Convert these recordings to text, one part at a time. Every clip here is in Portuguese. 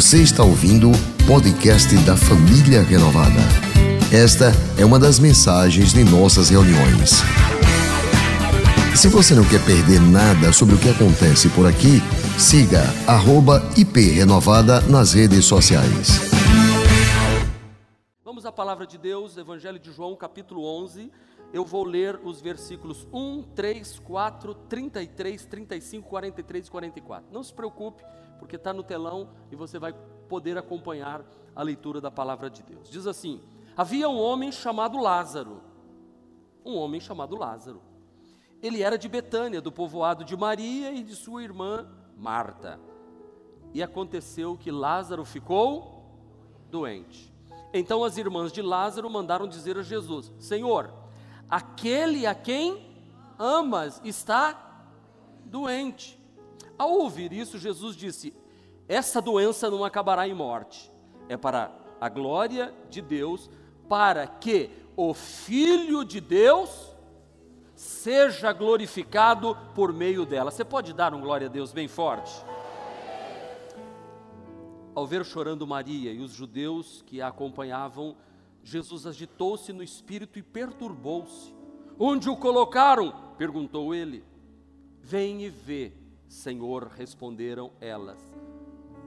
Você está ouvindo o podcast da Família Renovada. Esta é uma das mensagens de nossas reuniões. Se você não quer perder nada sobre o que acontece por aqui, siga @iprenovada nas redes sociais. Vamos à palavra de Deus, Evangelho de João, capítulo 11. Eu vou ler os versículos 1, 3, 4, 33, 35, 43 e 44. Não se preocupe, porque está no telão e você vai poder acompanhar a leitura da palavra de Deus. Diz assim: Havia um homem chamado Lázaro. Um homem chamado Lázaro. Ele era de Betânia, do povoado de Maria e de sua irmã Marta. E aconteceu que Lázaro ficou doente. Então as irmãs de Lázaro mandaram dizer a Jesus: Senhor, aquele a quem amas está doente. Ao ouvir isso, Jesus disse: Essa doença não acabará em morte, é para a glória de Deus, para que o Filho de Deus seja glorificado por meio dela. Você pode dar um glória a Deus bem forte? Ao ver chorando Maria e os judeus que a acompanhavam, Jesus agitou-se no espírito e perturbou-se. Onde o colocaram? perguntou ele. Vem e vê, Senhor, responderam elas.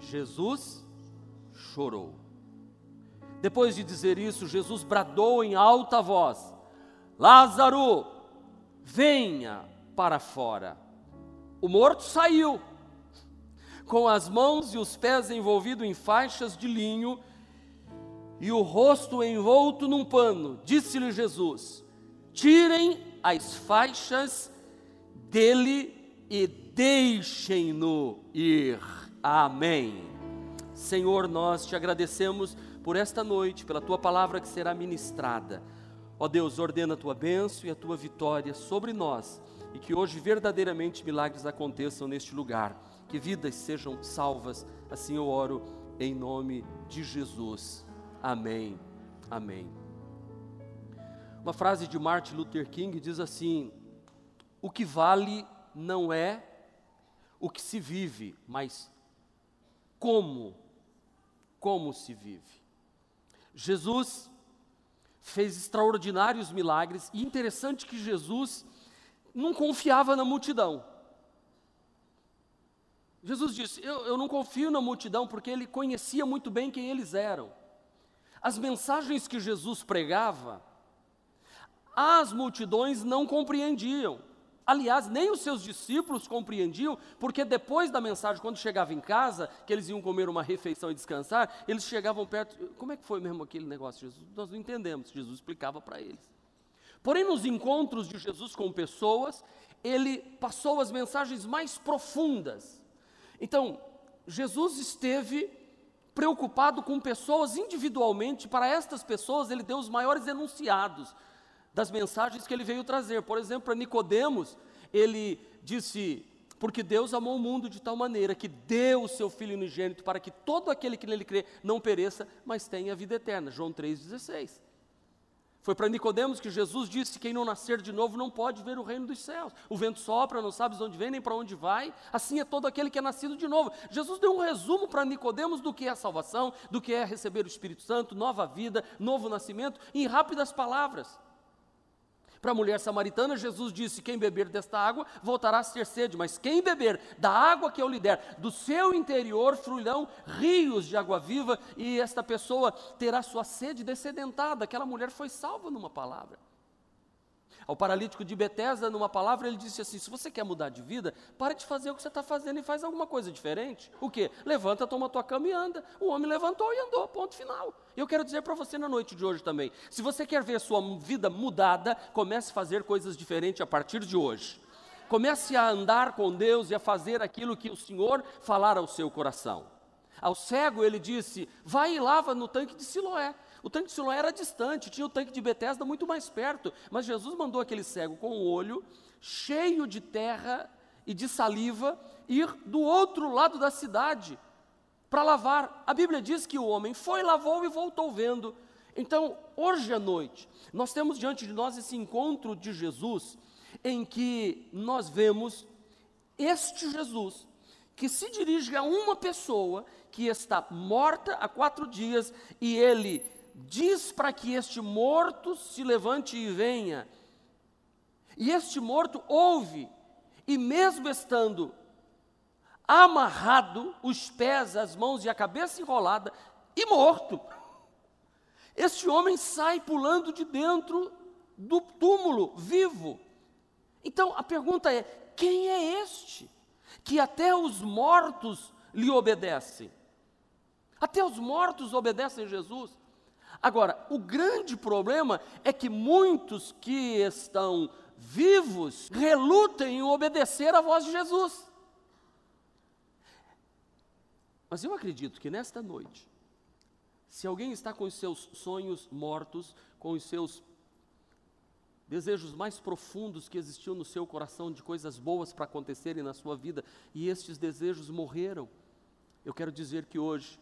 Jesus chorou. Depois de dizer isso, Jesus bradou em alta voz: Lázaro, venha para fora. O morto saiu, com as mãos e os pés envolvidos em faixas de linho e o rosto envolto num pano. Disse-lhe Jesus: Tirem as faixas dele e deixem-no ir. Amém. Senhor, nós te agradecemos por esta noite, pela tua palavra que será ministrada. Ó Deus, ordena a tua bênção e a tua vitória sobre nós e que hoje verdadeiramente milagres aconteçam neste lugar, que vidas sejam salvas. Assim eu oro em nome de Jesus. Amém. Amém. Uma frase de Martin Luther King diz assim: O que vale não é o que se vive, mas como como se vive. Jesus fez extraordinários milagres e interessante que Jesus não confiava na multidão. Jesus disse: eu, eu não confio na multidão porque ele conhecia muito bem quem eles eram. As mensagens que Jesus pregava, as multidões não compreendiam. Aliás, nem os seus discípulos compreendiam, porque depois da mensagem, quando chegava em casa, que eles iam comer uma refeição e descansar, eles chegavam perto. Como é que foi mesmo aquele negócio, Jesus? Nós não entendemos. Jesus explicava para eles. Porém, nos encontros de Jesus com pessoas, ele passou as mensagens mais profundas. Então, Jesus esteve preocupado com pessoas individualmente, para estas pessoas ele deu os maiores enunciados das mensagens que ele veio trazer. Por exemplo, para Nicodemos, ele disse: "Porque Deus amou o mundo de tal maneira que deu o seu filho unigênito para que todo aquele que nele crê não pereça, mas tenha a vida eterna." João 3:16. Foi para Nicodemos que Jesus disse: quem não nascer de novo não pode ver o reino dos céus. O vento sopra, não sabes onde vem nem para onde vai. Assim é todo aquele que é nascido de novo. Jesus deu um resumo para Nicodemos do que é a salvação, do que é receber o Espírito Santo, nova vida, novo nascimento, em rápidas palavras. Para a mulher samaritana, Jesus disse: Quem beber desta água voltará a ter sede, mas quem beber da água que eu lhe der, do seu interior fluirão rios de água viva, e esta pessoa terá sua sede descedentada. Aquela mulher foi salva numa palavra. Ao paralítico de Betesda, numa palavra, ele disse assim: se você quer mudar de vida, pare de fazer o que você está fazendo e faz alguma coisa diferente. O que? Levanta, toma tua cama e anda. O homem levantou e andou, ponto final. Eu quero dizer para você na noite de hoje também: se você quer ver sua vida mudada, comece a fazer coisas diferentes a partir de hoje. Comece a andar com Deus e a fazer aquilo que o Senhor falar ao seu coração. Ao cego ele disse: vai e lava no tanque de Siloé. O tanque de Siloé era distante, tinha o tanque de Betesda muito mais perto, mas Jesus mandou aquele cego com o olho cheio de terra e de saliva ir do outro lado da cidade para lavar. A Bíblia diz que o homem foi, lavou e voltou vendo. Então, hoje à noite, nós temos diante de nós esse encontro de Jesus, em que nós vemos este Jesus, que se dirige a uma pessoa que está morta há quatro dias e ele diz para que este morto se levante e venha. E este morto ouve, e mesmo estando amarrado, os pés, as mãos e a cabeça enrolada, e morto, este homem sai pulando de dentro do túmulo, vivo. Então a pergunta é: quem é este? Que até os mortos lhe obedecem. Até os mortos obedecem Jesus. Agora, o grande problema é que muitos que estão vivos relutem em obedecer à voz de Jesus. Mas eu acredito que nesta noite, se alguém está com os seus sonhos mortos, com os seus desejos mais profundos que existiam no seu coração de coisas boas para acontecerem na sua vida, e estes desejos morreram, eu quero dizer que hoje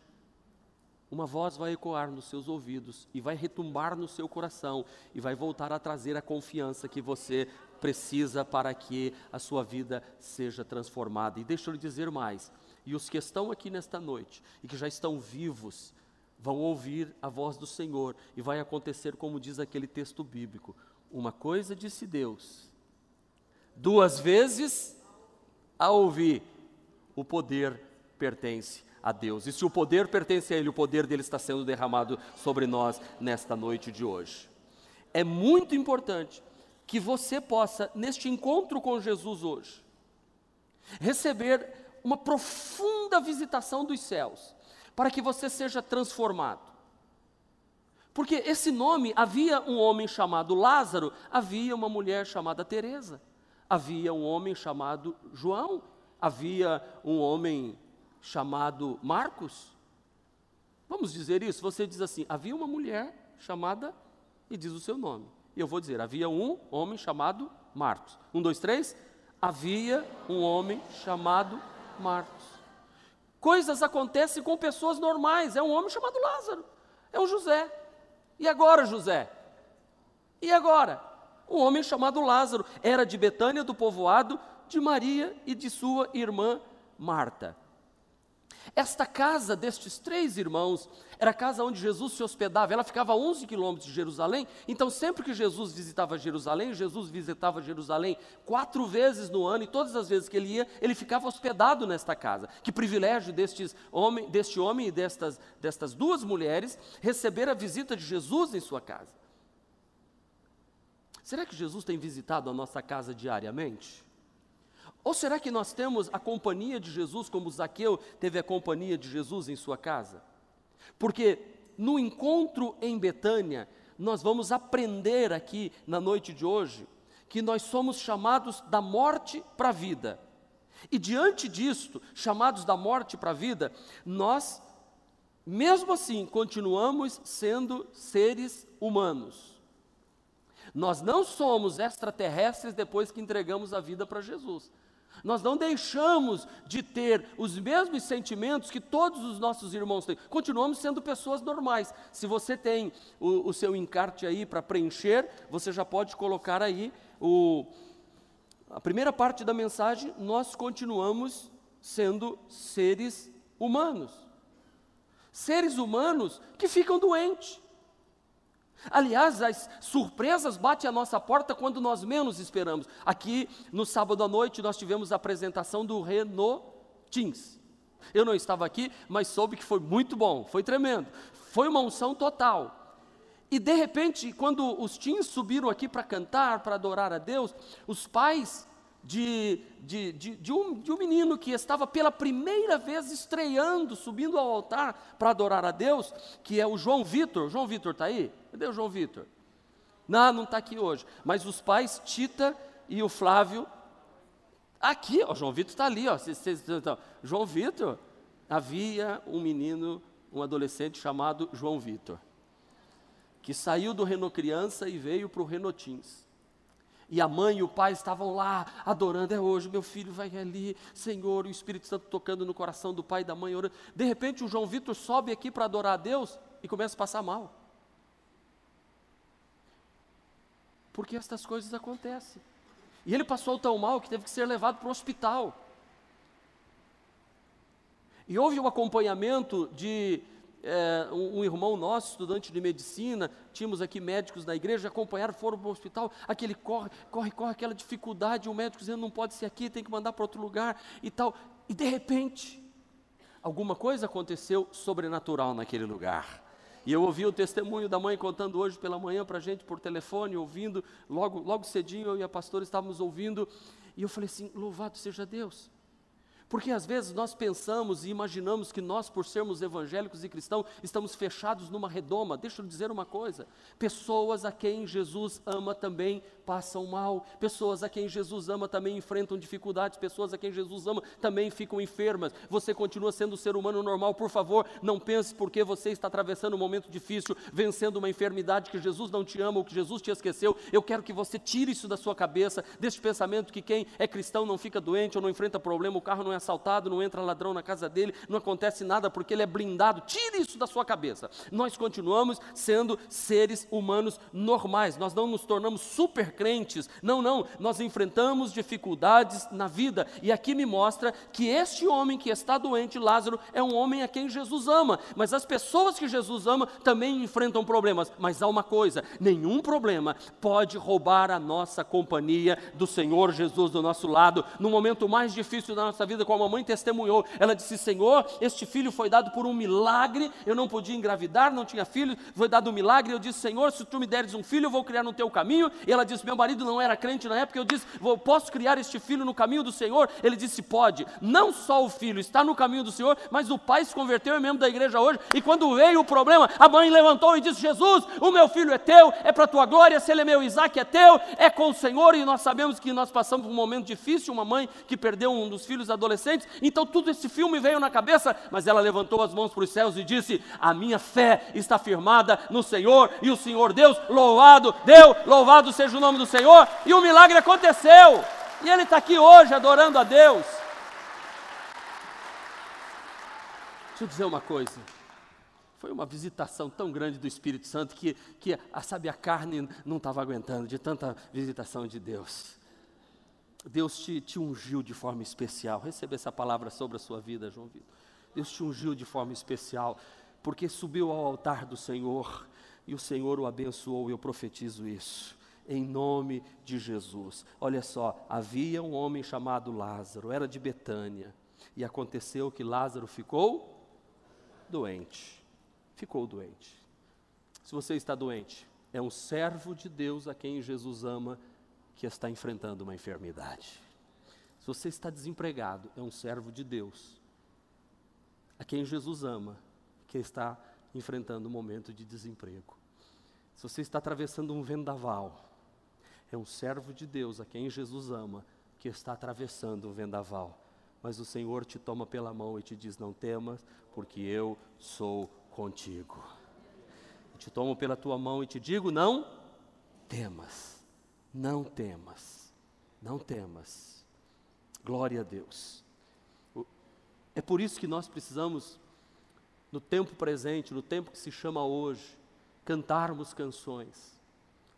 uma voz vai ecoar nos seus ouvidos e vai retumbar no seu coração e vai voltar a trazer a confiança que você precisa para que a sua vida seja transformada. E deixa eu lhe dizer mais: e os que estão aqui nesta noite e que já estão vivos, vão ouvir a voz do Senhor e vai acontecer como diz aquele texto bíblico: uma coisa disse Deus, duas vezes a ouvir, o poder pertence a Deus. E se o poder pertence a Ele, o poder dele está sendo derramado sobre nós nesta noite de hoje. É muito importante que você possa, neste encontro com Jesus hoje, receber uma profunda visitação dos céus, para que você seja transformado. Porque esse nome, havia um homem chamado Lázaro, havia uma mulher chamada Teresa, havia um homem chamado João, havia um homem chamado Marcos. Vamos dizer isso? Você diz assim: havia uma mulher chamada e diz o seu nome. E eu vou dizer: havia um homem chamado Marcos. Um, dois, três. Havia um homem chamado Marcos. Coisas acontecem com pessoas normais. É um homem chamado Lázaro. É um José. E agora, José? E agora? Um homem chamado Lázaro era de Betânia, do povoado de Maria e de sua irmã Marta. Esta casa destes três irmãos era a casa onde Jesus se hospedava. Ela ficava a 11 quilômetros de Jerusalém. Então, sempre que Jesus visitava Jerusalém, Jesus visitava Jerusalém quatro vezes no ano, e todas as vezes que ele ia, ele ficava hospedado nesta casa. Que privilégio destes homem, deste homem e destas, destas duas mulheres receber a visita de Jesus em sua casa. Será que Jesus tem visitado a nossa casa diariamente? Ou será que nós temos a companhia de Jesus, como Zaqueu teve a companhia de Jesus em sua casa? Porque no encontro em Betânia, nós vamos aprender aqui na noite de hoje que nós somos chamados da morte para a vida. E diante disto, chamados da morte para a vida, nós, mesmo assim, continuamos sendo seres humanos. Nós não somos extraterrestres depois que entregamos a vida para Jesus. Nós não deixamos de ter os mesmos sentimentos que todos os nossos irmãos têm. Continuamos sendo pessoas normais. Se você tem o, o seu encarte aí para preencher, você já pode colocar aí o, a primeira parte da mensagem. Nós continuamos sendo seres humanos. Seres humanos que ficam doentes. Aliás, as surpresas batem à nossa porta quando nós menos esperamos. Aqui, no sábado à noite, nós tivemos a apresentação do Renault Teams. Eu não estava aqui, mas soube que foi muito bom, foi tremendo. Foi uma unção total. E de repente, quando os teens subiram aqui para cantar, para adorar a Deus, os pais de, de, de, de, um, de um menino que estava pela primeira vez estreando, subindo ao altar para adorar a Deus, que é o João Vitor. João Vitor está aí? Cadê o João Vitor? Não, não está aqui hoje. Mas os pais, Tita e o Flávio, aqui, o João Vitor está ali, ó. Cês, cês, então, João Vitor, havia um menino, um adolescente chamado João Vitor, que saiu do Renault Criança e veio para o Renault Teens. E a mãe e o pai estavam lá adorando. É hoje, meu filho vai ali, Senhor, o Espírito Santo tocando no coração do pai e da mãe, orando. De repente, o João Vitor sobe aqui para adorar a Deus e começa a passar mal. Porque estas coisas acontecem. E ele passou tão mal que teve que ser levado para o hospital. E houve um acompanhamento de é, um, um, irmão nosso, estudante de medicina, tínhamos aqui médicos da igreja, acompanharam, foram para o hospital, aquele corre, corre, corre, aquela dificuldade, o médico dizendo não pode ser aqui, tem que mandar para outro lugar e tal. E de repente, alguma coisa aconteceu sobrenatural naquele lugar. E eu ouvi o testemunho da mãe contando hoje pela manhã para a gente por telefone, ouvindo, logo, logo cedinho eu e a pastora estávamos ouvindo, e eu falei assim: louvado seja Deus. Porque às vezes nós pensamos e imaginamos que nós, por sermos evangélicos e cristãos, estamos fechados numa redoma. Deixa eu dizer uma coisa: pessoas a quem Jesus ama também passam mal, pessoas a quem Jesus ama também enfrentam dificuldades, pessoas a quem Jesus ama também ficam enfermas. Você continua sendo um ser humano normal, por favor, não pense porque você está atravessando um momento difícil, vencendo uma enfermidade que Jesus não te ama ou que Jesus te esqueceu. Eu quero que você tire isso da sua cabeça, desse pensamento que quem é cristão não fica doente ou não enfrenta problema, o carro não é assaltado, não entra ladrão na casa dele, não acontece nada porque ele é blindado. Tire isso da sua cabeça. Nós continuamos sendo seres humanos normais, nós não nos tornamos super crentes. Não, não, nós enfrentamos dificuldades na vida. E aqui me mostra que este homem que está doente, Lázaro, é um homem a quem Jesus ama. Mas as pessoas que Jesus ama também enfrentam problemas. Mas há uma coisa: nenhum problema pode roubar a nossa companhia do Senhor Jesus do nosso lado. No momento mais difícil da nossa vida, como a mãe testemunhou, ela disse: Senhor, este filho foi dado por um milagre. Eu não podia engravidar, não tinha filho, foi dado um milagre. Eu disse: Senhor, se tu me deres um filho, eu vou criar no teu caminho. E ela disse: meu marido não era crente na época, eu disse: Posso criar este filho no caminho do Senhor? Ele disse: Pode. Não só o filho está no caminho do Senhor, mas o pai se converteu, é membro da igreja hoje. E quando veio o problema, a mãe levantou e disse: Jesus, o meu filho é teu, é para tua glória. Se ele é meu, Isaac é teu, é com o Senhor. E nós sabemos que nós passamos por um momento difícil. Uma mãe que perdeu um dos filhos adolescentes. Então tudo esse filme veio na cabeça, mas ela levantou as mãos para os céus e disse: A minha fé está firmada no Senhor e o Senhor Deus, louvado, Deus, louvado seja o nome do Senhor, e o milagre aconteceu. E ele está aqui hoje adorando a Deus. Deixa eu dizer uma coisa. Foi uma visitação tão grande do Espírito Santo que, que a, sabe, a carne não estava aguentando de tanta visitação de Deus. Deus te, te ungiu de forma especial. Receba essa palavra sobre a sua vida, João Vitor. Deus te ungiu de forma especial, porque subiu ao altar do Senhor e o Senhor o abençoou, eu profetizo isso em nome de Jesus. Olha só, havia um homem chamado Lázaro, era de Betânia, e aconteceu que Lázaro ficou doente. Ficou doente. Se você está doente, é um servo de Deus a quem Jesus ama que está enfrentando uma enfermidade. Se você está desempregado, é um servo de Deus a quem Jesus ama que está enfrentando um momento de desemprego. Se você está atravessando um vendaval, é um servo de Deus a quem Jesus ama, que está atravessando o vendaval. Mas o Senhor te toma pela mão e te diz: Não temas, porque eu sou contigo. Eu te tomo pela tua mão e te digo: Não temas, não temas, não temas. Glória a Deus. É por isso que nós precisamos, no tempo presente, no tempo que se chama hoje, cantarmos canções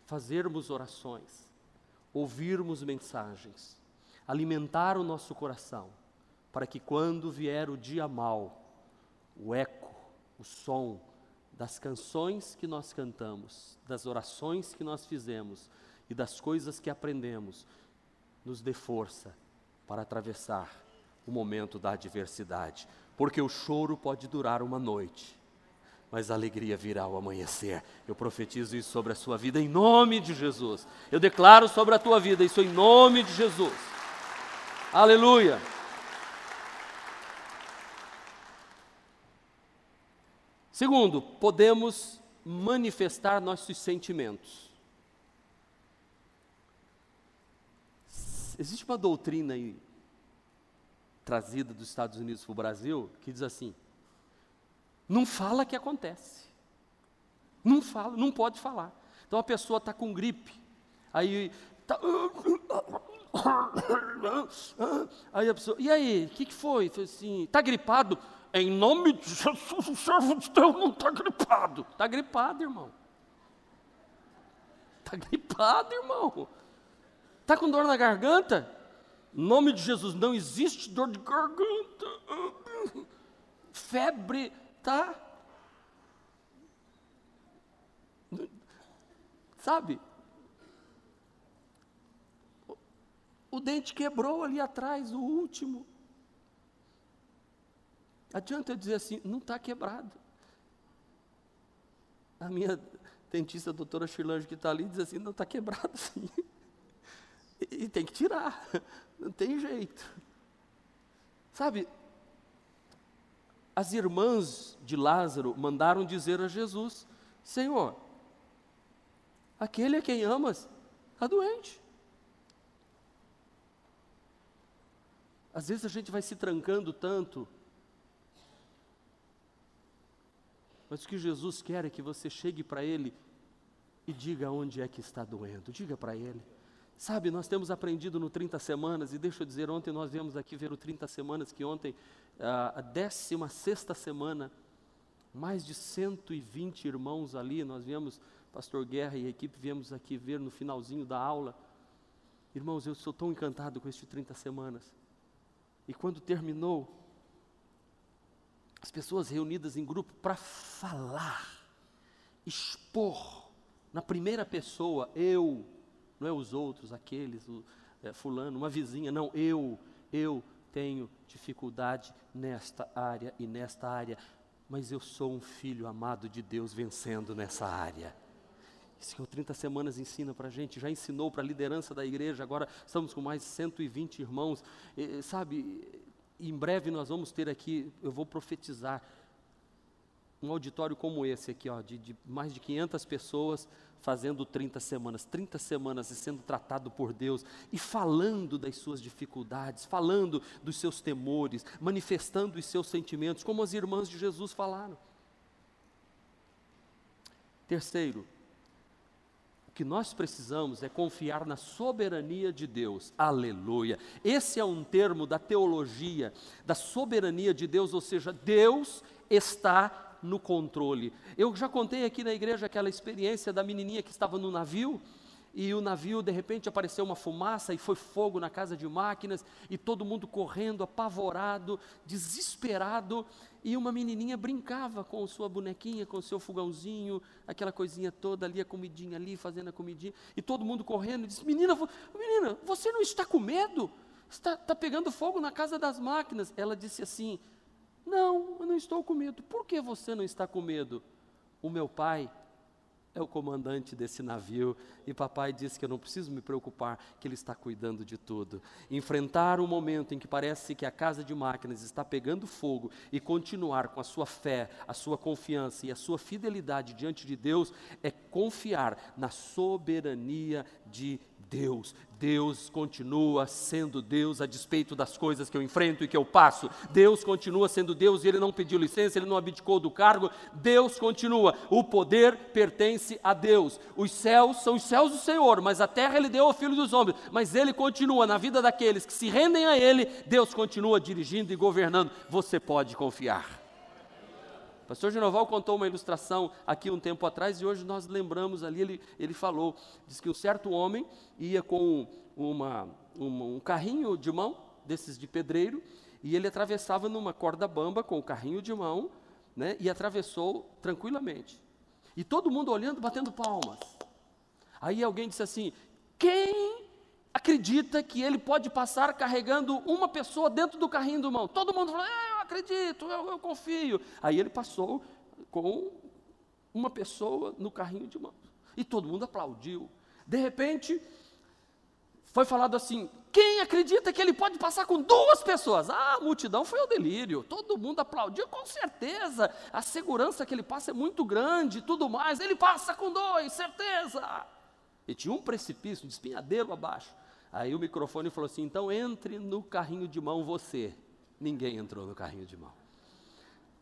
fazermos orações, ouvirmos mensagens, alimentar o nosso coração, para que quando vier o dia mau, o eco, o som das canções que nós cantamos, das orações que nós fizemos e das coisas que aprendemos, nos dê força para atravessar o momento da adversidade, porque o choro pode durar uma noite, mas a alegria virá ao amanhecer. Eu profetizo isso sobre a sua vida em nome de Jesus. Eu declaro sobre a tua vida isso em nome de Jesus. Aleluia. Segundo, podemos manifestar nossos sentimentos. Existe uma doutrina aí, trazida dos Estados Unidos para o Brasil, que diz assim: não fala que acontece. Não fala, não pode falar. Então a pessoa está com gripe, aí tá, aí a pessoa, e aí, o que, que foi? Foi assim, está gripado? Em nome de Jesus, o servo de Deus não está gripado. Está gripado, irmão. Está gripado, irmão. Está com dor na garganta? Em nome de Jesus, não existe dor de garganta. febre tá. Sabe? O dente quebrou ali atrás, o último. Adianta eu dizer assim, não está quebrado. A minha dentista, a doutora Shirlange, que está ali, diz assim, não está quebrado sim. E, tem que tirar, não tem jeito. Sabe, as irmãs de Lázaro mandaram dizer a Jesus: Senhor, aquele a quem amas está doente. Às vezes a gente vai se trancando tanto, mas o que Jesus quer é que você chegue para Ele e diga onde é que está doendo, diga para Ele. Sabe, nós temos aprendido no 30 Semanas, e deixa eu dizer, ontem nós viemos aqui ver o 30 Semanas, que ontem, a 16 semana, mais de 120 irmãos ali, nós viemos, Pastor Guerra e a equipe viemos aqui ver no finalzinho da aula. Irmãos, eu sou tão encantado com este 30 Semanas. E quando terminou, as pessoas reunidas em grupo para falar, expor, na primeira pessoa, eu, não é os outros, aqueles, o, é, fulano, uma vizinha, não, eu, eu tenho dificuldade nesta área e nesta área, mas eu sou um filho amado de Deus vencendo nessa área. O 30 Semanas ensina para a gente, já ensinou para a liderança da igreja, agora estamos com mais de 120 irmãos, e, sabe, em breve nós vamos ter aqui, eu vou profetizar, um auditório como esse aqui, ó, de, de mais de 500 pessoas, fazendo 30 semanas, 30 semanas e sendo tratado por Deus e falando das suas dificuldades, falando dos seus temores, manifestando os seus sentimentos, como as irmãs de Jesus falaram. Terceiro, o que nós precisamos é confiar na soberania de Deus. Aleluia. Esse é um termo da teologia, da soberania de Deus, ou seja, Deus está no controle. Eu já contei aqui na igreja aquela experiência da menininha que estava no navio e o navio de repente apareceu uma fumaça e foi fogo na casa de máquinas e todo mundo correndo, apavorado, desesperado, e uma menininha brincava com sua bonequinha, com seu fogãozinho, aquela coisinha toda ali, a comidinha ali, fazendo a comidinha, e todo mundo correndo e disse: Menina, menina, você não está com medo? Está, está pegando fogo na casa das máquinas. Ela disse assim: Não, eu não estou com medo. Por que você não está com medo? O meu pai é o comandante desse navio e papai disse que eu não preciso me preocupar, que ele está cuidando de tudo. Enfrentar o momento em que parece que a casa de máquinas está pegando fogo e continuar com a sua fé, a sua confiança e a sua fidelidade diante de Deus é confiar na soberania de Deus. Deus continua sendo Deus a despeito das coisas que eu enfrento e que eu passo. Deus continua sendo Deus e Ele não pediu licença, Ele não abdicou do cargo. Deus continua. O poder pertence a Deus. Os céus são os céus do Senhor, mas a terra Ele deu ao Filho dos Homens. Mas Ele continua na vida daqueles que se rendem a Ele. Deus continua dirigindo e governando. Você pode confiar. O pastor Genoval contou uma ilustração aqui um tempo atrás e hoje nós lembramos ali, ele, ele falou, diz que um certo homem ia com uma, uma, um carrinho de mão, desses de pedreiro, e ele atravessava numa corda bamba com o carrinho de mão, né, e atravessou tranquilamente. E todo mundo olhando, batendo palmas. Aí alguém disse assim: quem acredita que ele pode passar carregando uma pessoa dentro do carrinho de mão? Todo mundo falou: ah, acredito, eu, eu confio. Aí ele passou com uma pessoa no carrinho de mão. E todo mundo aplaudiu. De repente, foi falado assim: quem acredita que ele pode passar com duas pessoas? Ah, a multidão foi ao delírio, todo mundo aplaudiu, com certeza. A segurança que ele passa é muito grande tudo mais. Ele passa com dois, certeza. E tinha um precipício, um espinhadeiro abaixo. Aí o microfone falou assim: então entre no carrinho de mão você ninguém entrou no carrinho de mão.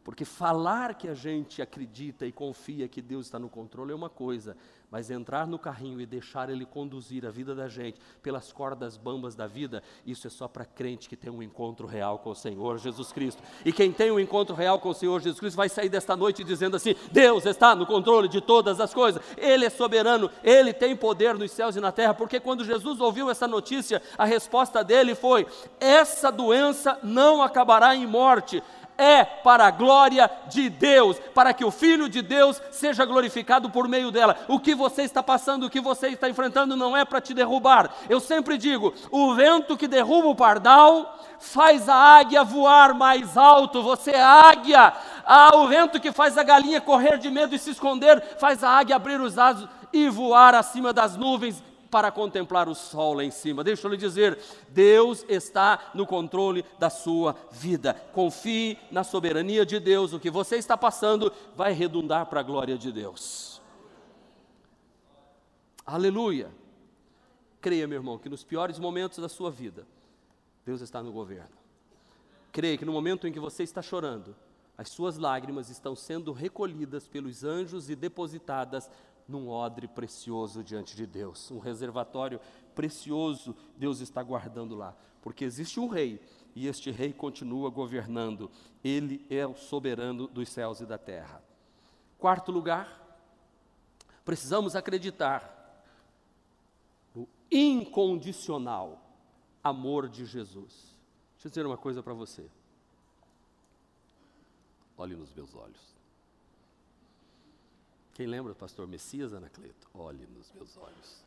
Porque falar que a gente acredita e confia que Deus está no controle é uma coisa, mas entrar no carrinho e deixar ele conduzir a vida da gente pelas cordas bambas da vida, isso é só para crente que tem um encontro real com o Senhor Jesus Cristo. E quem tem um encontro real com o Senhor Jesus Cristo vai sair desta noite dizendo assim: Deus está no controle de todas as coisas, Ele é soberano, Ele tem poder nos céus e na terra. Porque quando Jesus ouviu essa notícia, a resposta dele foi: essa doença não acabará em morte é para a glória de Deus, para que o Filho de Deus seja glorificado por meio dela. O que você está passando, o que você está enfrentando não é para te derrubar. Eu sempre digo: o vento que derruba o pardal faz a águia voar mais alto. Você é águia. Ah, o vento que faz a galinha correr de medo e se esconder, faz a águia abrir os asas e voar acima das nuvens para contemplar o sol lá em cima. Deixa eu lhe dizer, Deus está no controle da sua vida. Confie na soberania de Deus. O que você está passando vai redundar para a glória de Deus. Aleluia. Creia, meu irmão, que nos piores momentos da sua vida, Deus está no governo. Creia que no momento em que você está chorando, as suas lágrimas estão sendo recolhidas pelos anjos e depositadas num odre precioso diante de Deus, um reservatório precioso Deus está guardando lá, porque existe um rei e este rei continua governando, ele é o soberano dos céus e da terra. Quarto lugar, precisamos acreditar no incondicional amor de Jesus. Deixa eu dizer uma coisa para você. Olhe nos meus olhos. Quem lembra, pastor Messias Anacleto? Olhe nos meus olhos.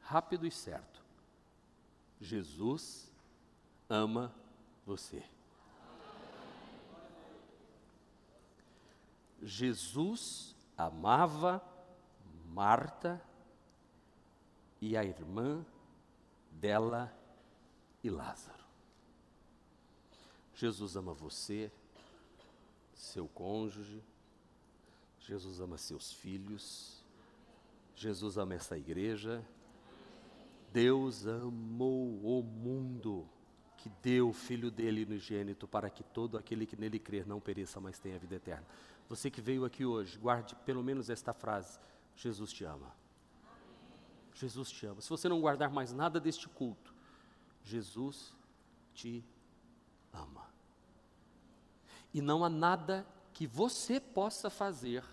Rápido e certo. Jesus ama você. Jesus amava Marta e a irmã dela e Lázaro. Jesus ama você seu cônjuge, Jesus ama seus filhos, Jesus ama essa igreja. Deus amou o mundo, que deu o filho dele no gênito para que todo aquele que nele crer não pereça, mas tenha vida eterna. Você que veio aqui hoje, guarde pelo menos esta frase: Jesus te ama. Jesus te ama. Se você não guardar mais nada deste culto, Jesus te ama. E não há nada que você possa fazer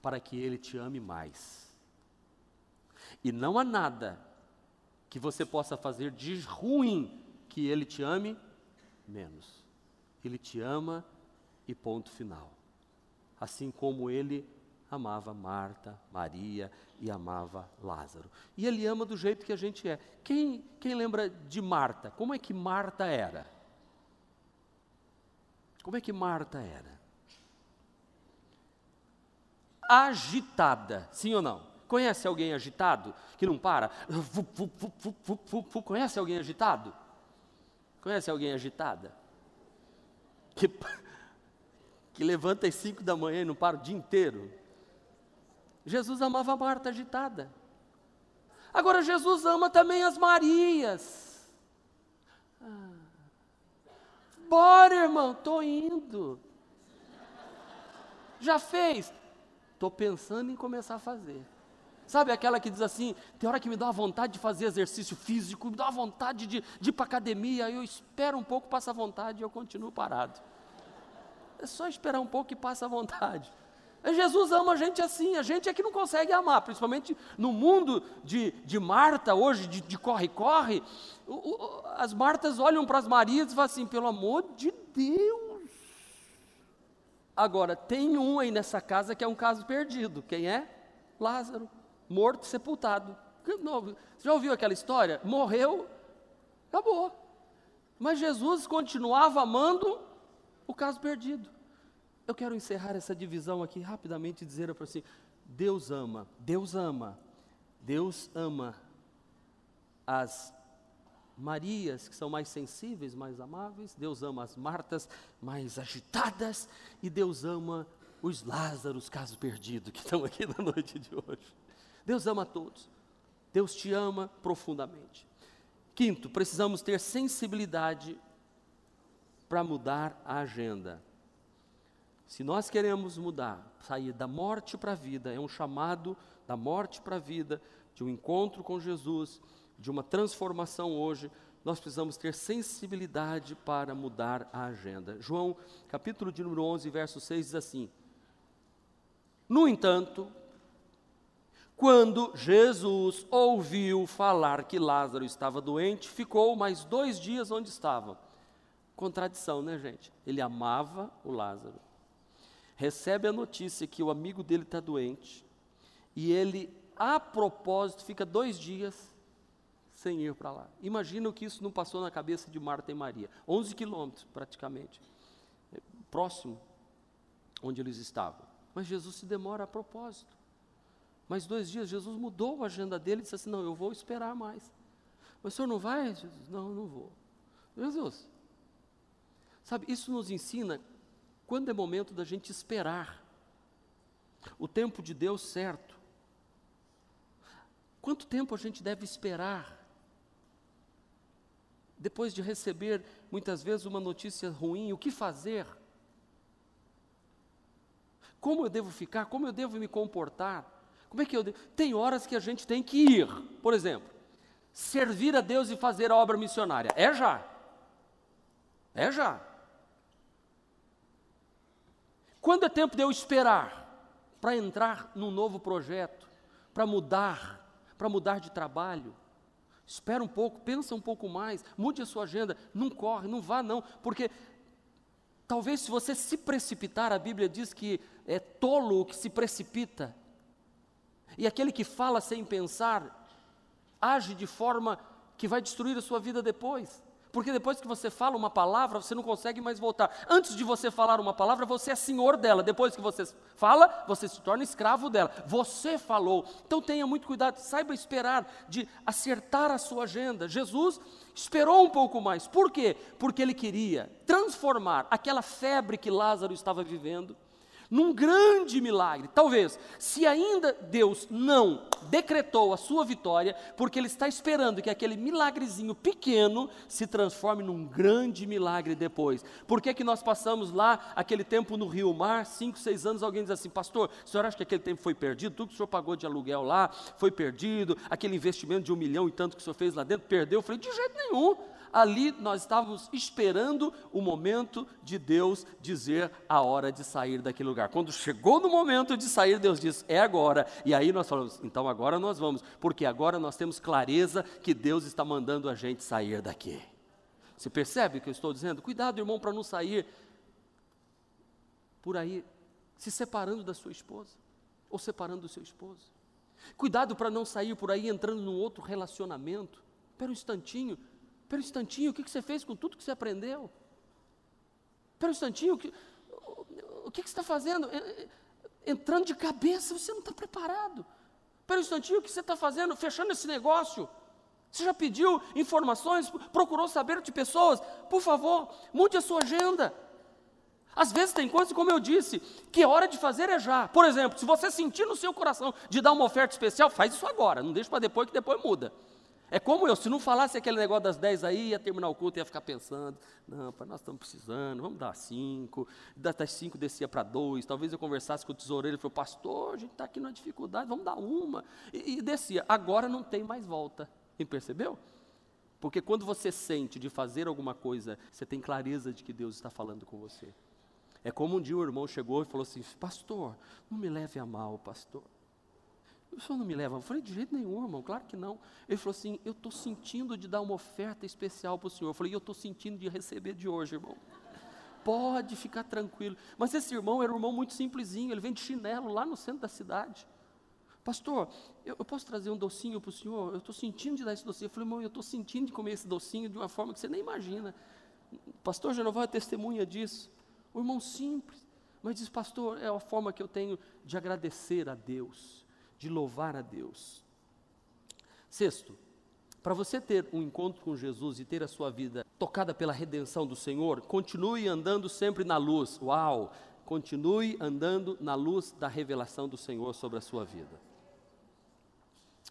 para que ele te ame mais. E não há nada que você possa fazer de ruim que ele te ame menos. Ele te ama e ponto final. Assim como ele amava Marta, Maria e amava Lázaro. E ele ama do jeito que a gente é. Quem, quem lembra de Marta? Como é que Marta era? Como é que Marta era? Agitada, sim ou não? Conhece alguém agitado que não para? Conhece alguém agitado? Conhece alguém agitada? Que, que levanta às cinco da manhã e não para o dia inteiro? Jesus amava Marta agitada. Agora, Jesus ama também as Marias. Ah. Bora, irmão, estou indo. Já fez? Estou pensando em começar a fazer. Sabe aquela que diz assim: tem hora que me dá uma vontade de fazer exercício físico, me dá uma vontade de, de ir para academia, eu espero um pouco, passa a vontade e eu continuo parado. É só esperar um pouco e passa a vontade. Jesus ama a gente assim, a gente é que não consegue amar, principalmente no mundo de, de Marta hoje, de corre-corre. As Martas olham para as Marias e falam assim: pelo amor de Deus. Agora, tem um aí nessa casa que é um caso perdido. Quem é? Lázaro, morto, sepultado. Você já ouviu aquela história? Morreu, acabou. Mas Jesus continuava amando o caso perdido. Eu quero encerrar essa divisão aqui rapidamente e dizer para você: Deus ama, Deus ama, Deus ama as Marias, que são mais sensíveis, mais amáveis, Deus ama as Martas, mais agitadas, e Deus ama os Lázaros, caso perdido, que estão aqui na noite de hoje. Deus ama a todos, Deus te ama profundamente. Quinto, precisamos ter sensibilidade para mudar a agenda. Se nós queremos mudar, sair da morte para a vida, é um chamado da morte para a vida, de um encontro com Jesus, de uma transformação hoje, nós precisamos ter sensibilidade para mudar a agenda. João, capítulo de número 11, verso 6 diz assim: No entanto, quando Jesus ouviu falar que Lázaro estava doente, ficou mais dois dias onde estava. Contradição, né, gente? Ele amava o Lázaro. Recebe a notícia que o amigo dele está doente. E ele, a propósito, fica dois dias sem ir para lá. Imagina o que isso não passou na cabeça de Marta e Maria. 11 quilômetros, praticamente. Próximo onde eles estavam. Mas Jesus se demora a propósito. Mais dois dias, Jesus mudou a agenda dele e disse assim: Não, eu vou esperar mais. Mas o senhor não vai? Jesus, não, não vou. Jesus, sabe, isso nos ensina quando é momento da gente esperar o tempo de Deus certo. Quanto tempo a gente deve esperar? Depois de receber muitas vezes uma notícia ruim, o que fazer? Como eu devo ficar? Como eu devo me comportar? Como é que eu devo? Tem horas que a gente tem que ir. Por exemplo, servir a Deus e fazer a obra missionária. É já. É já. Quando é tempo de eu esperar para entrar num novo projeto, para mudar, para mudar de trabalho? Espera um pouco, pensa um pouco mais, mude a sua agenda, não corre, não vá não, porque talvez se você se precipitar, a Bíblia diz que é tolo o que se precipita. E aquele que fala sem pensar, age de forma que vai destruir a sua vida depois. Porque depois que você fala uma palavra, você não consegue mais voltar. Antes de você falar uma palavra, você é senhor dela. Depois que você fala, você se torna escravo dela. Você falou. Então tenha muito cuidado, saiba esperar de acertar a sua agenda. Jesus esperou um pouco mais. Por quê? Porque ele queria transformar aquela febre que Lázaro estava vivendo num grande milagre. Talvez, se ainda Deus não decretou a sua vitória, porque Ele está esperando que aquele milagrezinho pequeno se transforme num grande milagre depois. Por que, que nós passamos lá aquele tempo no Rio Mar, cinco, seis anos, alguém diz assim, pastor, o senhor acha que aquele tempo foi perdido? Tudo que o senhor pagou de aluguel lá foi perdido, aquele investimento de um milhão e tanto que o senhor fez lá dentro, perdeu? Eu falei, de jeito nenhum ali nós estávamos esperando o momento de Deus dizer a hora de sair daquele lugar. Quando chegou no momento de sair, Deus disse: é agora. E aí nós falamos: então agora nós vamos, porque agora nós temos clareza que Deus está mandando a gente sair daqui. Você percebe o que eu estou dizendo? Cuidado, irmão, para não sair por aí se separando da sua esposa ou separando do seu esposo. Cuidado para não sair por aí entrando num outro relacionamento. Espera um instantinho, Espera um instantinho, o que você fez com tudo que você aprendeu? Espera um instantinho, o que, o que você está fazendo? Entrando de cabeça, você não está preparado. Espera um instantinho, o que você está fazendo? Fechando esse negócio. Você já pediu informações, procurou saber de pessoas? Por favor, mude a sua agenda. Às vezes tem coisas, como eu disse, que é hora de fazer é já. Por exemplo, se você sentir no seu coração de dar uma oferta especial, faz isso agora, não deixe para depois que depois muda. É como eu, se não falasse aquele negócio das 10 aí, ia terminar o culto e ia ficar pensando, não, pai, nós estamos precisando, vamos dar 5, das 5 descia para 2, talvez eu conversasse com o tesoureiro e falou, pastor, a gente está aqui numa dificuldade, vamos dar uma. E, e descia, agora não tem mais volta. E percebeu? Porque quando você sente de fazer alguma coisa, você tem clareza de que Deus está falando com você. É como um dia o irmão chegou e falou assim: Pastor, não me leve a mal, pastor o senhor não me leva? Eu falei, de jeito nenhum, irmão, claro que não. Ele falou assim, eu estou sentindo de dar uma oferta especial para o senhor. Eu falei, eu estou sentindo de receber de hoje, irmão. Pode ficar tranquilo. Mas esse irmão era um irmão muito simplesinho, ele vem de chinelo lá no centro da cidade. Pastor, eu, eu posso trazer um docinho para o senhor? Eu estou sentindo de dar esse docinho. Eu falei, irmão, eu estou sentindo de comer esse docinho de uma forma que você nem imagina. Pastor Genoval é testemunha disso. O irmão simples, mas diz, pastor, é a forma que eu tenho de agradecer a Deus de louvar a Deus. Sexto, para você ter um encontro com Jesus e ter a sua vida tocada pela redenção do Senhor, continue andando sempre na luz. Uau! Continue andando na luz da revelação do Senhor sobre a sua vida.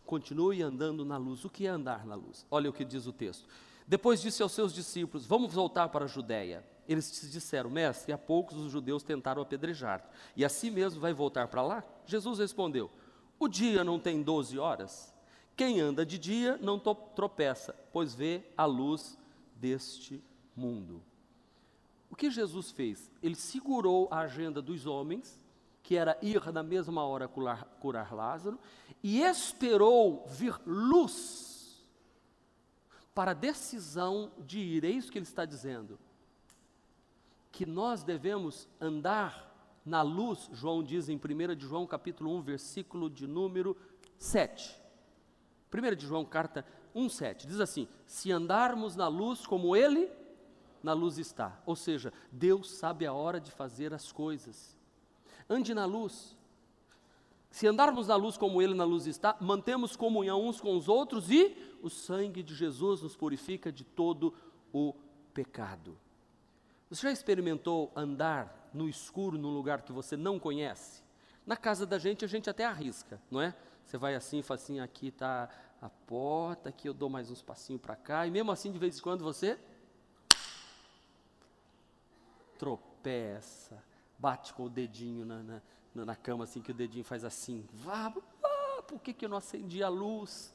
Continue andando na luz. O que é andar na luz? Olha o que diz o texto. Depois disse aos seus discípulos: Vamos voltar para a Judéia. Eles disseram, mestre, há poucos os judeus tentaram apedrejar, e assim mesmo vai voltar para lá? Jesus respondeu: o dia não tem 12 horas? Quem anda de dia não tropeça, pois vê a luz deste mundo. O que Jesus fez? Ele segurou a agenda dos homens, que era ir na mesma hora curar, curar Lázaro, e esperou vir luz para a decisão de ir. É isso que ele está dizendo. que nós devemos andar na luz, João diz em 1 de João capítulo 1, versículo de número 7. 1 de João, carta 1,7, diz assim: se andarmos na luz como Ele na luz está. Ou seja, Deus sabe a hora de fazer as coisas. Ande na luz. Se andarmos na luz como Ele na luz está, mantemos comunhão uns com os outros e o sangue de Jesus nos purifica de todo o pecado. Você já experimentou andar no escuro num lugar que você não conhece? Na casa da gente a gente até arrisca, não é? Você vai assim fala assim, aqui está a porta, aqui eu dou mais uns passinhos para cá, e mesmo assim de vez em quando você tropeça, bate com o dedinho na, na, na cama, assim, que o dedinho faz assim, vá, ah, por que, que eu não acendi a luz?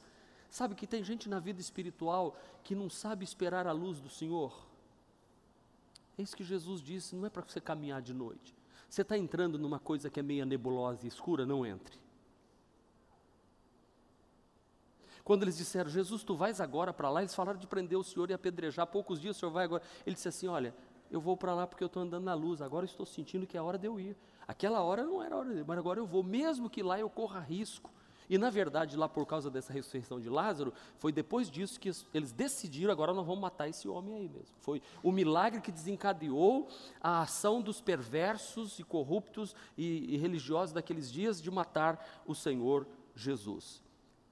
Sabe que tem gente na vida espiritual que não sabe esperar a luz do Senhor. É isso que Jesus disse, não é para você caminhar de noite. Você está entrando numa coisa que é meia nebulosa e escura, não entre. Quando eles disseram, Jesus, tu vais agora para lá, eles falaram de prender o Senhor e apedrejar. Poucos dias o Senhor vai agora. Ele disse assim: Olha, eu vou para lá porque eu estou andando na luz, agora estou sentindo que é a hora de eu ir. Aquela hora não era hora de ir, mas agora eu vou, mesmo que lá eu corra risco. E na verdade, lá por causa dessa ressurreição de Lázaro, foi depois disso que eles decidiram, agora nós vamos matar esse homem aí mesmo. Foi o milagre que desencadeou a ação dos perversos e corruptos e, e religiosos daqueles dias de matar o Senhor Jesus.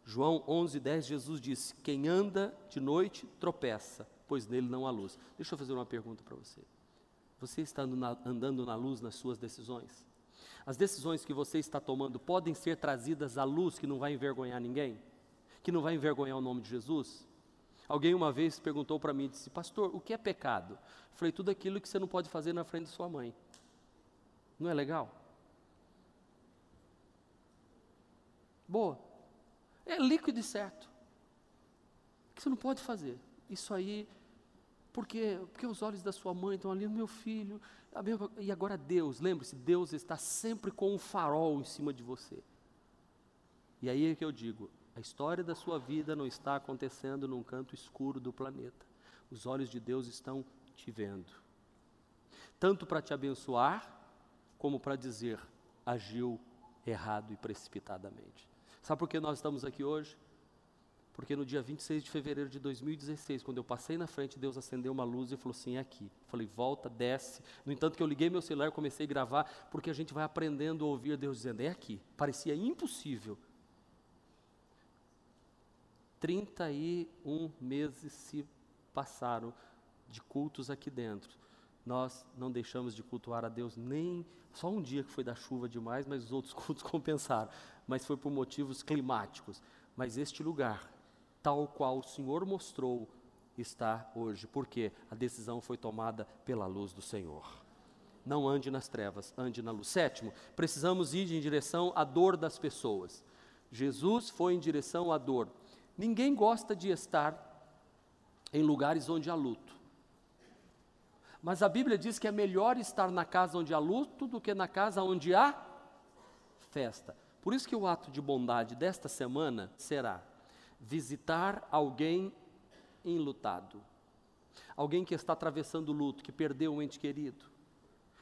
João 11, 10, Jesus disse: Quem anda de noite tropeça, pois nele não há luz. Deixa eu fazer uma pergunta para você. Você está andando na luz nas suas decisões? As decisões que você está tomando podem ser trazidas à luz que não vai envergonhar ninguém? Que não vai envergonhar o nome de Jesus? Alguém uma vez perguntou para mim disse: Pastor, o que é pecado? Eu falei: Tudo aquilo que você não pode fazer na frente de sua mãe. Não é legal? Boa. É líquido e certo. O que você não pode fazer? Isso aí porque, porque os olhos da sua mãe estão ali no meu filho. E agora Deus, lembre-se, Deus está sempre com um farol em cima de você. E aí é que eu digo: a história da sua vida não está acontecendo num canto escuro do planeta. Os olhos de Deus estão te vendo. Tanto para te abençoar, como para dizer, agiu errado e precipitadamente. Sabe por que nós estamos aqui hoje? Porque no dia 26 de fevereiro de 2016, quando eu passei na frente, Deus acendeu uma luz e falou assim: é aqui. Falei, volta, desce. No entanto, que eu liguei meu celular, comecei a gravar, porque a gente vai aprendendo a ouvir Deus dizendo: é aqui. Parecia impossível. 31 meses se passaram de cultos aqui dentro. Nós não deixamos de cultuar a Deus nem só um dia que foi da chuva demais, mas os outros cultos compensaram. Mas foi por motivos climáticos. Mas este lugar tal qual o Senhor mostrou, está hoje, porque a decisão foi tomada pela luz do Senhor. Não ande nas trevas, ande na luz. Sétimo, precisamos ir em direção à dor das pessoas. Jesus foi em direção à dor. Ninguém gosta de estar em lugares onde há luto. Mas a Bíblia diz que é melhor estar na casa onde há luto do que na casa onde há festa. Por isso que o ato de bondade desta semana será visitar alguém enlutado, alguém que está atravessando luto, que perdeu um ente querido.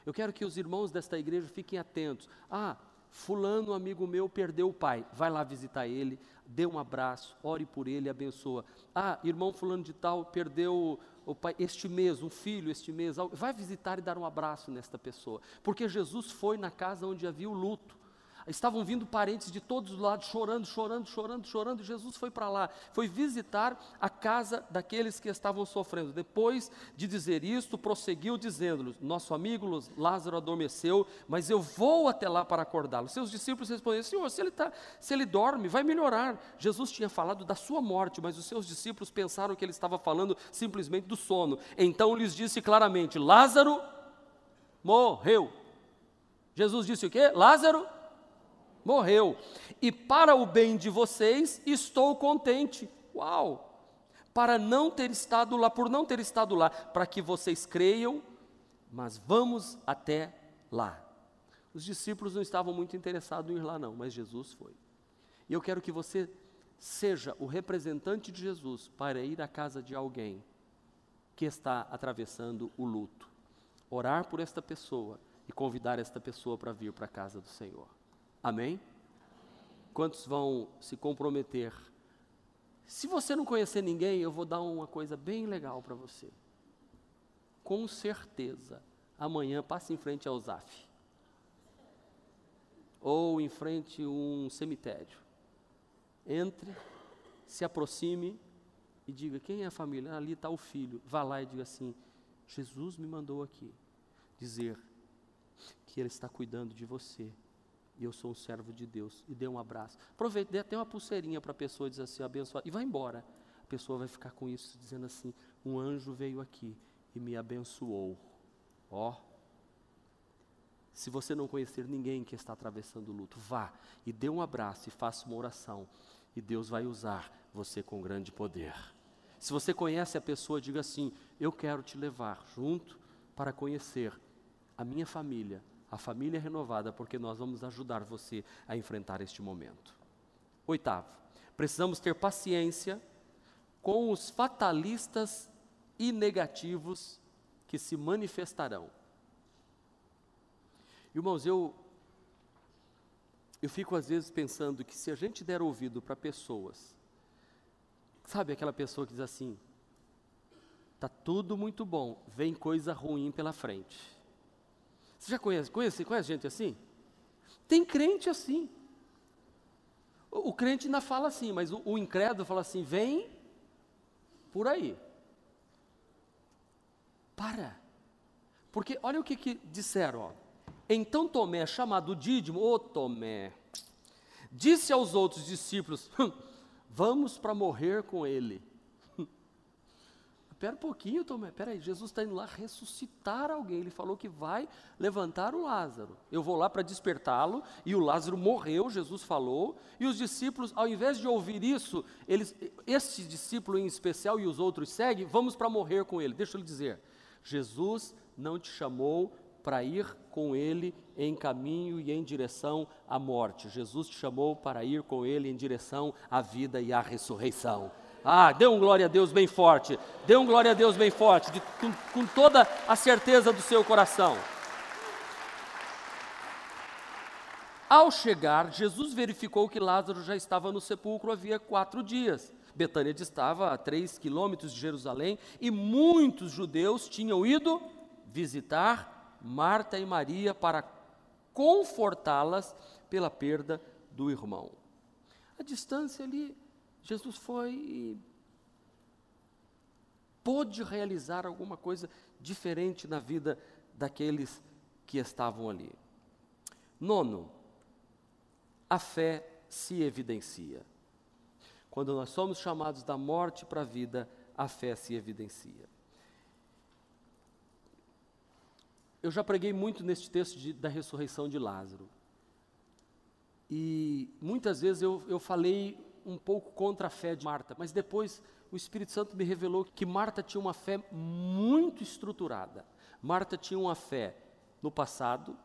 Eu quero que os irmãos desta igreja fiquem atentos. Ah, fulano, amigo meu, perdeu o pai. Vai lá visitar ele, dê um abraço, ore por ele, abençoa. Ah, irmão fulano de tal, perdeu o pai este mês, um filho este mês. Vai visitar e dar um abraço nesta pessoa. Porque Jesus foi na casa onde havia o luto. Estavam vindo parentes de todos os lados, chorando, chorando, chorando, chorando. Jesus foi para lá, foi visitar a casa daqueles que estavam sofrendo. Depois de dizer isto, prosseguiu dizendo-lhes: Nosso amigo Lázaro adormeceu, mas eu vou até lá para acordá-lo. Seus discípulos responderam: Senhor, se ele, tá, se ele dorme, vai melhorar. Jesus tinha falado da sua morte, mas os seus discípulos pensaram que ele estava falando simplesmente do sono. Então lhes disse claramente: Lázaro morreu. Jesus disse o quê? Lázaro morreu. E para o bem de vocês estou contente. Uau! Para não ter estado lá, por não ter estado lá, para que vocês creiam, mas vamos até lá. Os discípulos não estavam muito interessados em ir lá, não, mas Jesus foi. E eu quero que você seja o representante de Jesus para ir à casa de alguém que está atravessando o luto. orar por esta pessoa e convidar esta pessoa para vir para a casa do Senhor. Amém? Quantos vão se comprometer? Se você não conhecer ninguém, eu vou dar uma coisa bem legal para você. Com certeza, amanhã passe em frente ao ZAF. Ou em frente a um cemitério. Entre, se aproxime e diga: quem é a família? Ali está o filho. Vá lá e diga assim: Jesus me mandou aqui dizer que Ele está cuidando de você e eu sou um servo de Deus. E dê um abraço. Aproveite, dê até uma pulseirinha para a pessoa dizer assim, abençoado, e vai embora. A pessoa vai ficar com isso, dizendo assim: um anjo veio aqui e me abençoou. Ó. Oh. Se você não conhecer ninguém que está atravessando o luto, vá e dê um abraço e faça uma oração. E Deus vai usar você com grande poder. Se você conhece a pessoa, diga assim: Eu quero te levar junto para conhecer a minha família, a família renovada, porque nós vamos ajudar você a enfrentar este momento. Oitavo, precisamos ter paciência com os fatalistas e negativos que se manifestarão. Irmãos, eu eu fico às vezes pensando que se a gente der ouvido para pessoas, sabe aquela pessoa que diz assim: tá tudo muito bom, vem coisa ruim pela frente. Você já conhece, conhece, conhece gente assim? Tem crente assim. O, o crente ainda fala assim, mas o, o incrédulo fala assim: vem por aí. Para. Porque olha o que, que disseram, ó. Então Tomé, chamado Dídimo, ô Tomé, disse aos outros discípulos: hum, Vamos para morrer com ele. Espera um pouquinho, Tomé. Espera aí, Jesus está indo lá ressuscitar alguém. Ele falou que vai levantar o Lázaro. Eu vou lá para despertá-lo. E o Lázaro morreu, Jesus falou. E os discípulos, ao invés de ouvir isso, eles, este discípulo em especial e os outros seguem, vamos para morrer com ele. Deixa eu lhe dizer. Jesus não te chamou para ir com ele em caminho e em direção à morte. Jesus te chamou para ir com ele em direção à vida e à ressurreição. Ah, dê um glória a Deus bem forte. Dê um glória a Deus bem forte, de, com, com toda a certeza do seu coração. Ao chegar, Jesus verificou que Lázaro já estava no sepulcro havia quatro dias. Betânia estava a três quilômetros de Jerusalém e muitos judeus tinham ido visitar Marta e Maria para confortá-las pela perda do irmão. A distância ali Jesus foi e pôde realizar alguma coisa diferente na vida daqueles que estavam ali. Nono, a fé se evidencia. Quando nós somos chamados da morte para a vida, a fé se evidencia. Eu já preguei muito neste texto de, da ressurreição de Lázaro. E muitas vezes eu, eu falei um pouco contra a fé de Marta, mas depois o Espírito Santo me revelou que Marta tinha uma fé muito estruturada. Marta tinha uma fé no passado,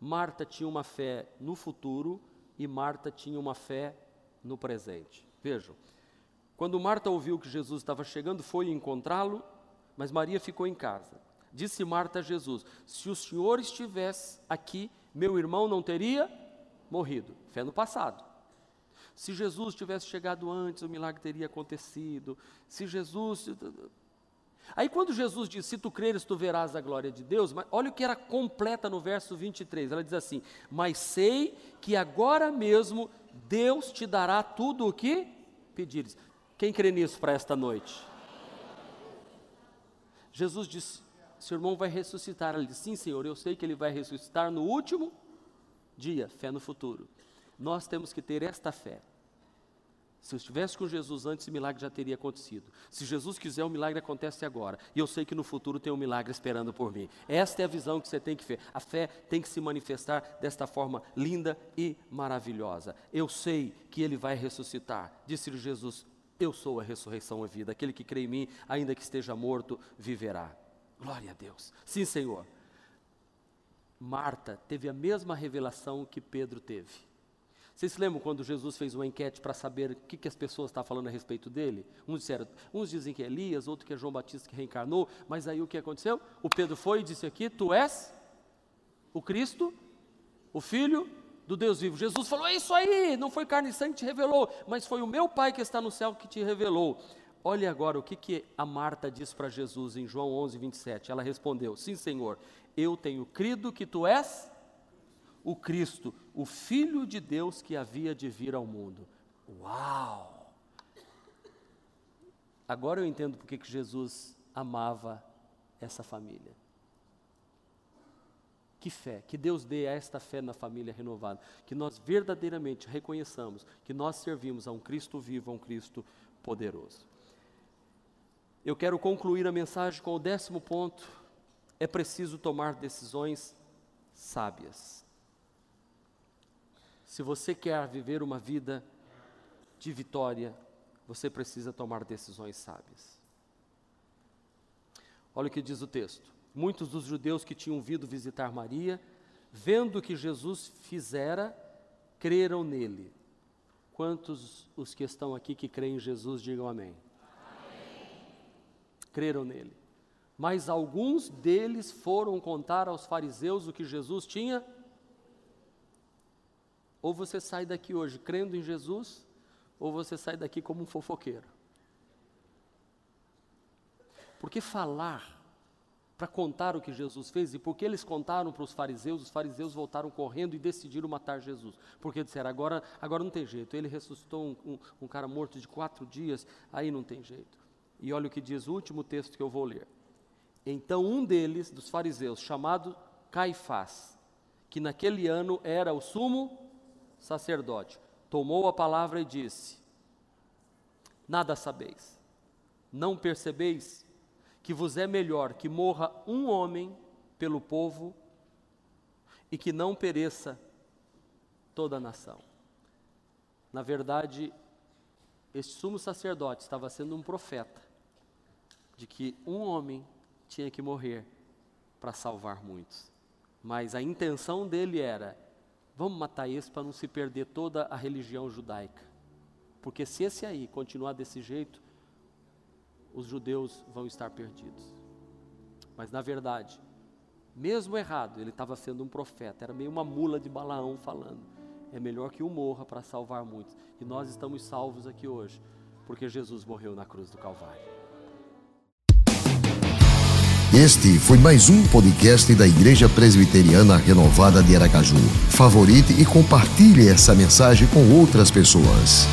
Marta tinha uma fé no futuro e Marta tinha uma fé no presente. Vejam, quando Marta ouviu que Jesus estava chegando, foi encontrá-lo, mas Maria ficou em casa. Disse Marta a Jesus: Se o Senhor estivesse aqui, meu irmão não teria morrido. Fé no passado. Se Jesus tivesse chegado antes, o milagre teria acontecido. Se Jesus. Aí, quando Jesus diz: Se tu creres, tu verás a glória de Deus, mas olha o que era completa no verso 23. Ela diz assim: Mas sei que agora mesmo Deus te dará tudo o que pedires. Quem crê nisso para esta noite? Jesus disse: Seu irmão vai ressuscitar. Ele disse: Sim, Senhor, eu sei que ele vai ressuscitar no último dia, fé no futuro. Nós temos que ter esta fé. Se eu estivesse com Jesus antes, o milagre já teria acontecido. Se Jesus quiser, o milagre acontece agora. E eu sei que no futuro tem um milagre esperando por mim. Esta é a visão que você tem que ver. A fé tem que se manifestar desta forma linda e maravilhosa. Eu sei que Ele vai ressuscitar. Disse-lhe Jesus: Eu sou a ressurreição e a vida. Aquele que crê em mim, ainda que esteja morto, viverá. Glória a Deus. Sim, Senhor. Marta teve a mesma revelação que Pedro teve. Vocês se lembram quando Jesus fez uma enquete para saber o que, que as pessoas estavam falando a respeito dele? Uns, disseram, uns dizem que é Elias, outros que é João Batista que reencarnou, mas aí o que aconteceu? O Pedro foi e disse aqui: Tu és o Cristo, o Filho do Deus vivo. Jesus falou: É isso aí, não foi carne e sangue que te revelou, mas foi o meu Pai que está no céu que te revelou. Olhe agora o que, que a Marta disse para Jesus em João 11, 27. Ela respondeu: Sim, Senhor, eu tenho crido que tu és o Cristo, o Filho de Deus que havia de vir ao mundo. Uau! Agora eu entendo porque que Jesus amava essa família. Que fé, que Deus dê a esta fé na família renovada, que nós verdadeiramente reconheçamos que nós servimos a um Cristo vivo, a um Cristo poderoso. Eu quero concluir a mensagem com o décimo ponto: é preciso tomar decisões sábias. Se você quer viver uma vida de vitória, você precisa tomar decisões sábias. Olha o que diz o texto. Muitos dos judeus que tinham vindo visitar Maria, vendo o que Jesus fizera, creram nele. Quantos os que estão aqui que creem em Jesus, digam amém. amém. Creram nele. Mas alguns deles foram contar aos fariseus o que Jesus tinha ou você sai daqui hoje crendo em Jesus, ou você sai daqui como um fofoqueiro. Porque falar para contar o que Jesus fez, e porque eles contaram para os fariseus, os fariseus voltaram correndo e decidiram matar Jesus. Porque disseram, agora, agora não tem jeito, ele ressuscitou um, um, um cara morto de quatro dias, aí não tem jeito. E olha o que diz o último texto que eu vou ler. Então um deles, dos fariseus, chamado Caifás, que naquele ano era o sumo sacerdote, tomou a palavra e disse: Nada sabeis, não percebeis que vos é melhor que morra um homem pelo povo e que não pereça toda a nação. Na verdade, este sumo sacerdote estava sendo um profeta de que um homem tinha que morrer para salvar muitos. Mas a intenção dele era Vamos matar esse para não se perder toda a religião judaica. Porque se esse aí continuar desse jeito, os judeus vão estar perdidos. Mas na verdade, mesmo errado, ele estava sendo um profeta, era meio uma mula de Balaão falando. É melhor que um morra para salvar muitos. E nós estamos salvos aqui hoje, porque Jesus morreu na cruz do Calvário. Este foi mais um podcast da Igreja Presbiteriana Renovada de Aracaju. Favorite e compartilhe essa mensagem com outras pessoas.